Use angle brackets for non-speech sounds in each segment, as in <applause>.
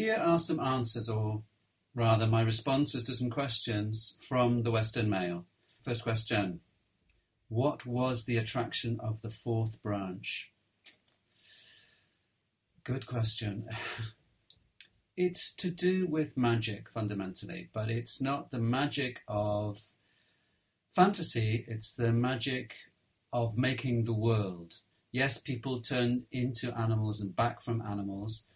Here are some answers, or rather, my responses to some questions from the Western Mail. First question What was the attraction of the fourth branch? Good question. <laughs> It's to do with magic fundamentally, but it's not the magic of fantasy, it's the magic of making the world. Yes, people turn into animals and back from animals,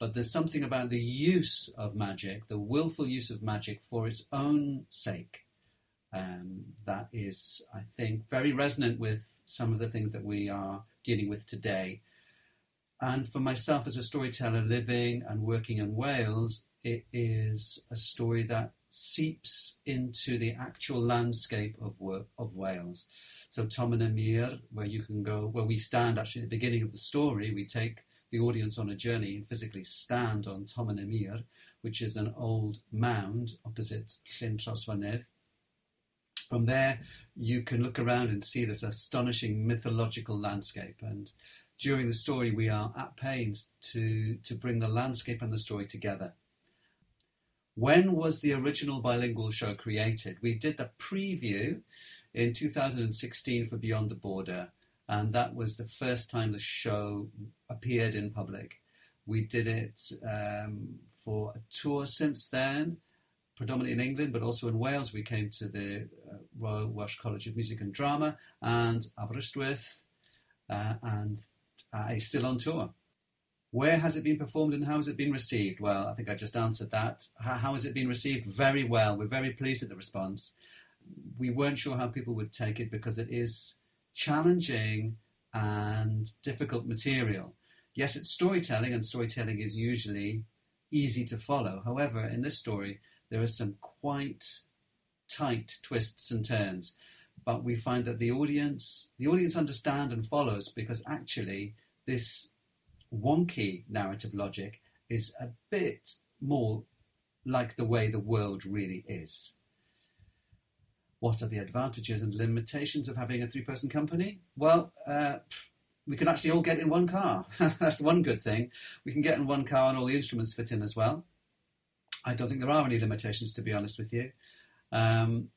but there's something about the use of magic, the willful use of magic for its own sake, um, that is, I think, very resonant with some of the things that we are dealing with today. And for myself as a storyteller living and working in Wales, it is a story that seeps into the actual landscape of work, of Wales. So Tomen y Mur, where you can go, where we stand actually at the beginning of the story, we take the audience on a journey and physically stand on Tomen y Mur, which is an old mound opposite Llyn. From there, you can look around and see this astonishing mythological landscape. And during the story, we are at pains to, to bring the landscape and the story together. When was the original bilingual show created? We did the preview in 2016 for Beyond the Border, and that was the first time the show appeared in public. We did it um, for a tour since then, predominantly in England, but also in Wales. We came to the uh, Royal Welsh College of Music and Drama and Aberystwyth, uh, and uh, is still on tour. Where has it been performed and how has it been received? Well, I think I just answered that. How has it been received? Very well. We're very pleased at the response. We weren't sure how people would take it because it is challenging and difficult material. Yes, it's storytelling, and storytelling is usually easy to follow. However, in this story, there are some quite tight twists and turns. But we find that the audience, the audience understand and follows because actually this wonky narrative logic is a bit more like the way the world really is. What are the advantages and limitations of having a three person company? Well, uh, we can actually all get in one car. <laughs> That's one good thing. We can get in one car and all the instruments fit in as well. I don't think there are any limitations, to be honest with you. Um,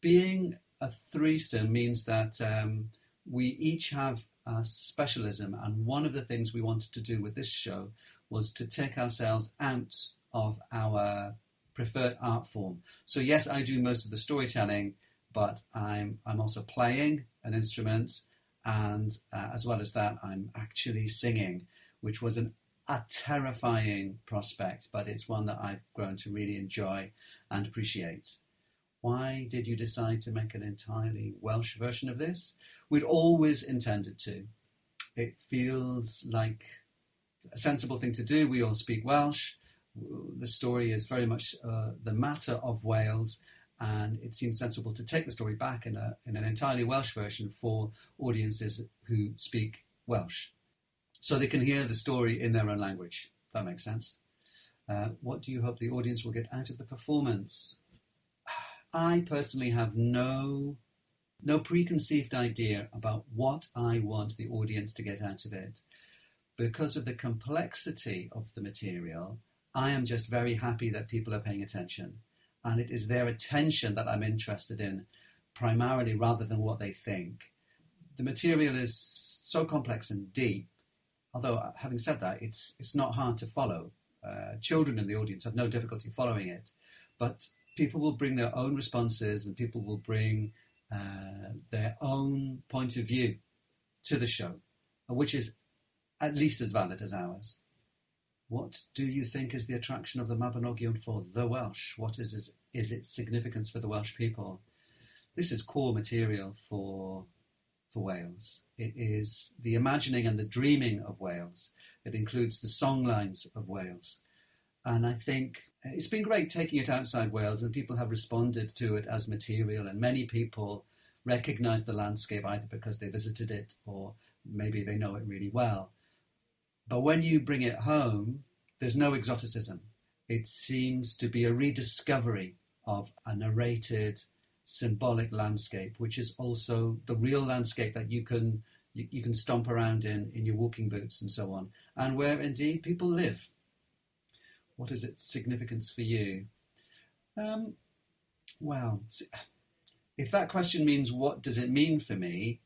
being a threesome means that um, we each have a specialism, and one of the things we wanted to do with this show was to take ourselves out of our preferred art form. So yes, I do most of the storytelling, but I'm I'm also playing an instrument, and uh, as well as that, I'm actually singing, which was an a terrifying prospect, but it's one that I've grown to really enjoy and appreciate. Why did you decide to make an entirely Welsh version of this? We'd always intended to. It feels like a sensible thing to do. We all speak Welsh. The story is very much uh, the matter of Wales, and it seems sensible to take the story back in, a, in an entirely Welsh version for audiences who speak Welsh. So they can hear the story in their own language. That makes sense. Uh, what do you hope the audience will get out of the performance? I personally have no no preconceived idea about what I want the audience to get out of it. Because of the complexity of the material, I am just very happy that people are paying attention. And it is their attention that I'm interested in primarily rather than what they think. The material is so complex and deep, although uh, having said that, it's, it's not hard to follow. Uh, children in the audience have no difficulty following it. But people will bring their own responses and people will bring uh, their own point of view to the show, which is at least as valid as ours. What do you think is the attraction of the Mabinogion for the Welsh? What is, is, is its significance for the Welsh people? This is core material for, for Wales. It is the imagining and the dreaming of Wales. It includes the songlines of Wales. And I think it's been great taking it outside Wales, and people have responded to it as material, and many people recognize the landscape either because they visited it or maybe they know it really well. But when you bring it home, there's no exoticism. It seems to be a rediscovery of a narrated, symbolic landscape, which is also the real landscape that you can you, you can stomp around in in your walking boots and so on, and where indeed people live What is its significance for you? Um, well, if that question means what does it mean for me,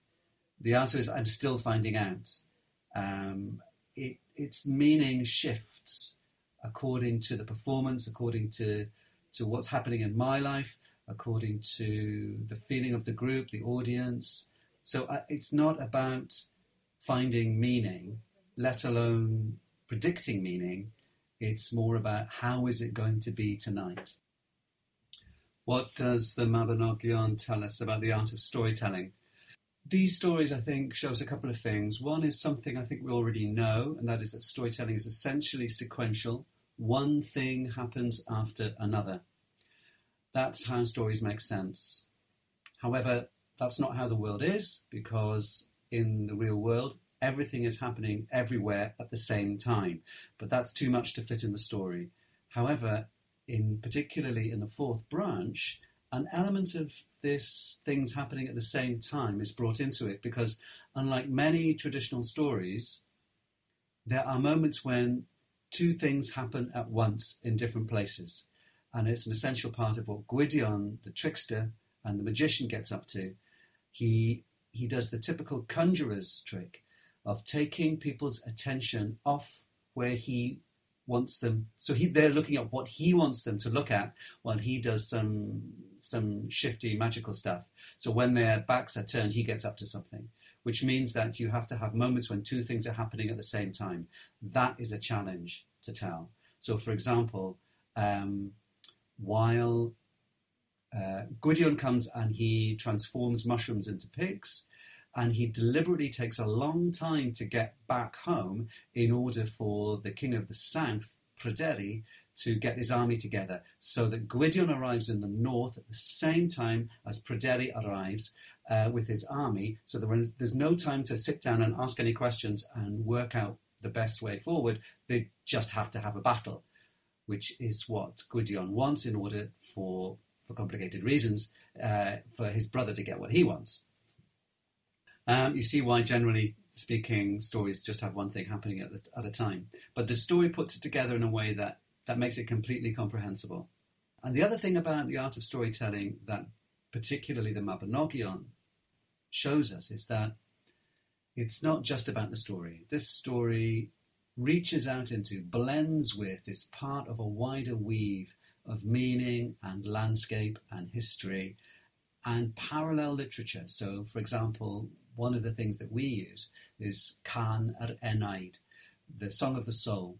the answer is I'm still finding out. Um, it, its meaning shifts according to the performance, according to, to what's happening in my life, according to the feeling of the group, the audience. So uh, it's not about finding meaning, let alone predicting meaning. It's more about how is it going to be tonight. What does the Mabinogion tell us about the art of storytelling? These stories, I think, show us a couple of things. One is something I think we already know, and that is that storytelling is essentially sequential. One thing happens after another. That's how stories make sense. However, that's not how the world is, because in the real world, everything is happening everywhere at the same time. But that's too much to fit in the story. However, in particularly in the fourth branch, an element of this things happening at the same time is brought into it because unlike many traditional stories, there are moments when two things happen at once in different places. And it's an essential part of what Gwydion, the trickster, and the magician gets up to. He, he does the typical conjurer's trick of taking people's attention off where he wants them. So he, they're looking at what he wants them to look at while he does some some shifty magical stuff. So when their backs are turned, he gets up to something, which means that you have to have moments when two things are happening at the same time. That is a challenge to tell. So, for example, um, while uh, Gwydion comes and he transforms mushrooms into pigs, and he deliberately takes a long time to get back home in order for the king of the south, Pryderi, to get his army together so that Gwydion arrives in the north at the same time as Pryderi arrives uh, with his army. So that there's no time to sit down and ask any questions and work out the best way forward. They just have to have a battle, which is what Gwydion wants in order for, for complicated reasons, uh, for his brother to get what he wants. Um, you see why, generally speaking, stories just have one thing happening at, the, at a time. But the story puts it together in a way that, that makes it completely comprehensible. And the other thing about the art of storytelling that particularly the Mabinogion shows us is that it's not just about the story. This story reaches out into, blends with, is part of a wider weave of meaning and landscape and history and parallel literature. So, for example, one of the things that we use is Can ar Enaid, the Song of the Soul,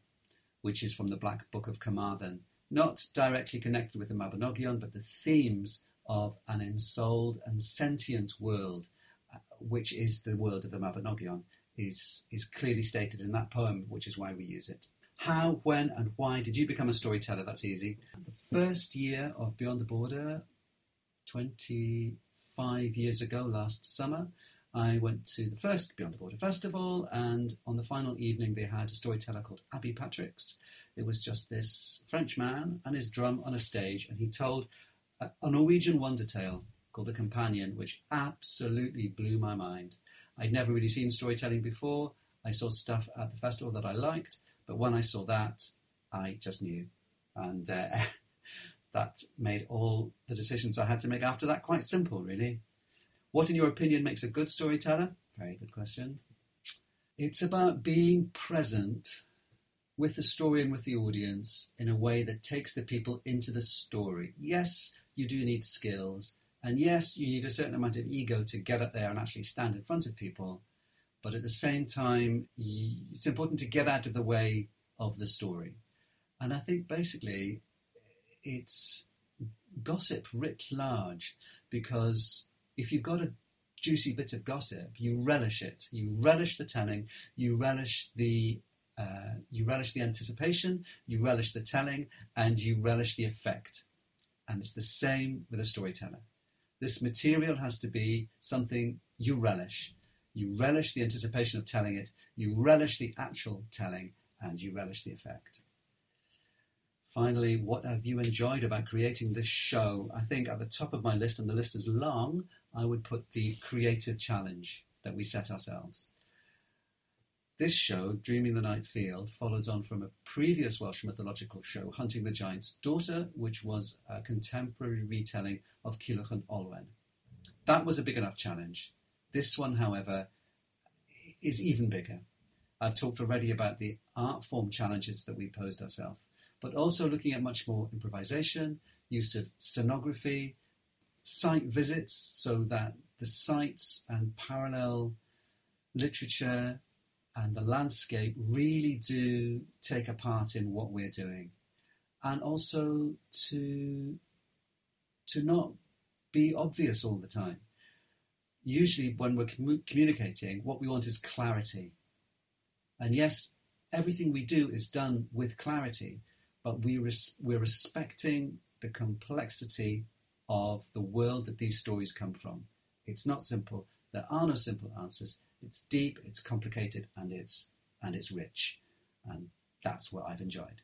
which is from the Black Book of Carmarthen, not directly connected with the Mabinogion, but the themes of an ensouled and sentient world, uh, which is the world of the Mabinogion, is, is clearly stated in that poem, which is why we use it. How, when, and why did you become a storyteller? That's easy. The first year of Beyond the Border, 25 years ago, last summer, I went to the first Beyond the Border Festival, and on the final evening, they had a storyteller called Abbi Patrix. It was just this French man and his drum on a stage, and he told a, a Norwegian wonder tale called The Companion, which absolutely blew my mind. I'd never really seen storytelling before. I saw stuff at the festival that I liked, but when I saw that, I just knew. And uh, <laughs> that made all the decisions I had to make after that quite simple, really. What, in your opinion, makes a good storyteller? Very good question. It's about being present with the story and with the audience in a way that takes the people into the story. Yes, you do need skills, and yes, you need a certain amount of ego to get up there and actually stand in front of people. But at the same time, it's important to get out of the way of the story. And I think basically it's gossip writ large because if you've got a juicy bit of gossip, you relish it. You relish the telling. You relish the uh, you relish the anticipation. You relish the telling, and you relish the effect. And it's the same with a storyteller. This material has to be something you relish. You relish the anticipation of telling it. You relish the actual telling, and you relish the effect. Finally, what have you enjoyed about creating this show? I think at the top of my list, and the list is long, I would put the creative challenge that we set ourselves. This show, Dreaming the Night Field, follows on from a previous Welsh mythological show, Hunting the Giant's Daughter, which was a contemporary retelling of Culhwch and Olwen. That was a big enough challenge. This one, however, is even bigger. I've talked already about the art form challenges that we posed ourselves, but also looking at much more improvisation, use of scenography, site visits, so that the sites and parallel literature and the landscape really do take a part in what we're doing. And also to, to not be obvious all the time. Usually, when we're com- communicating, what we want is clarity. And yes, everything we do is done with clarity, but we res- we're respecting the complexity of the world that these stories come from. It's not simple. There are no simple answers. It's deep, it's complicated, and it's and it's rich. And that's what I've enjoyed.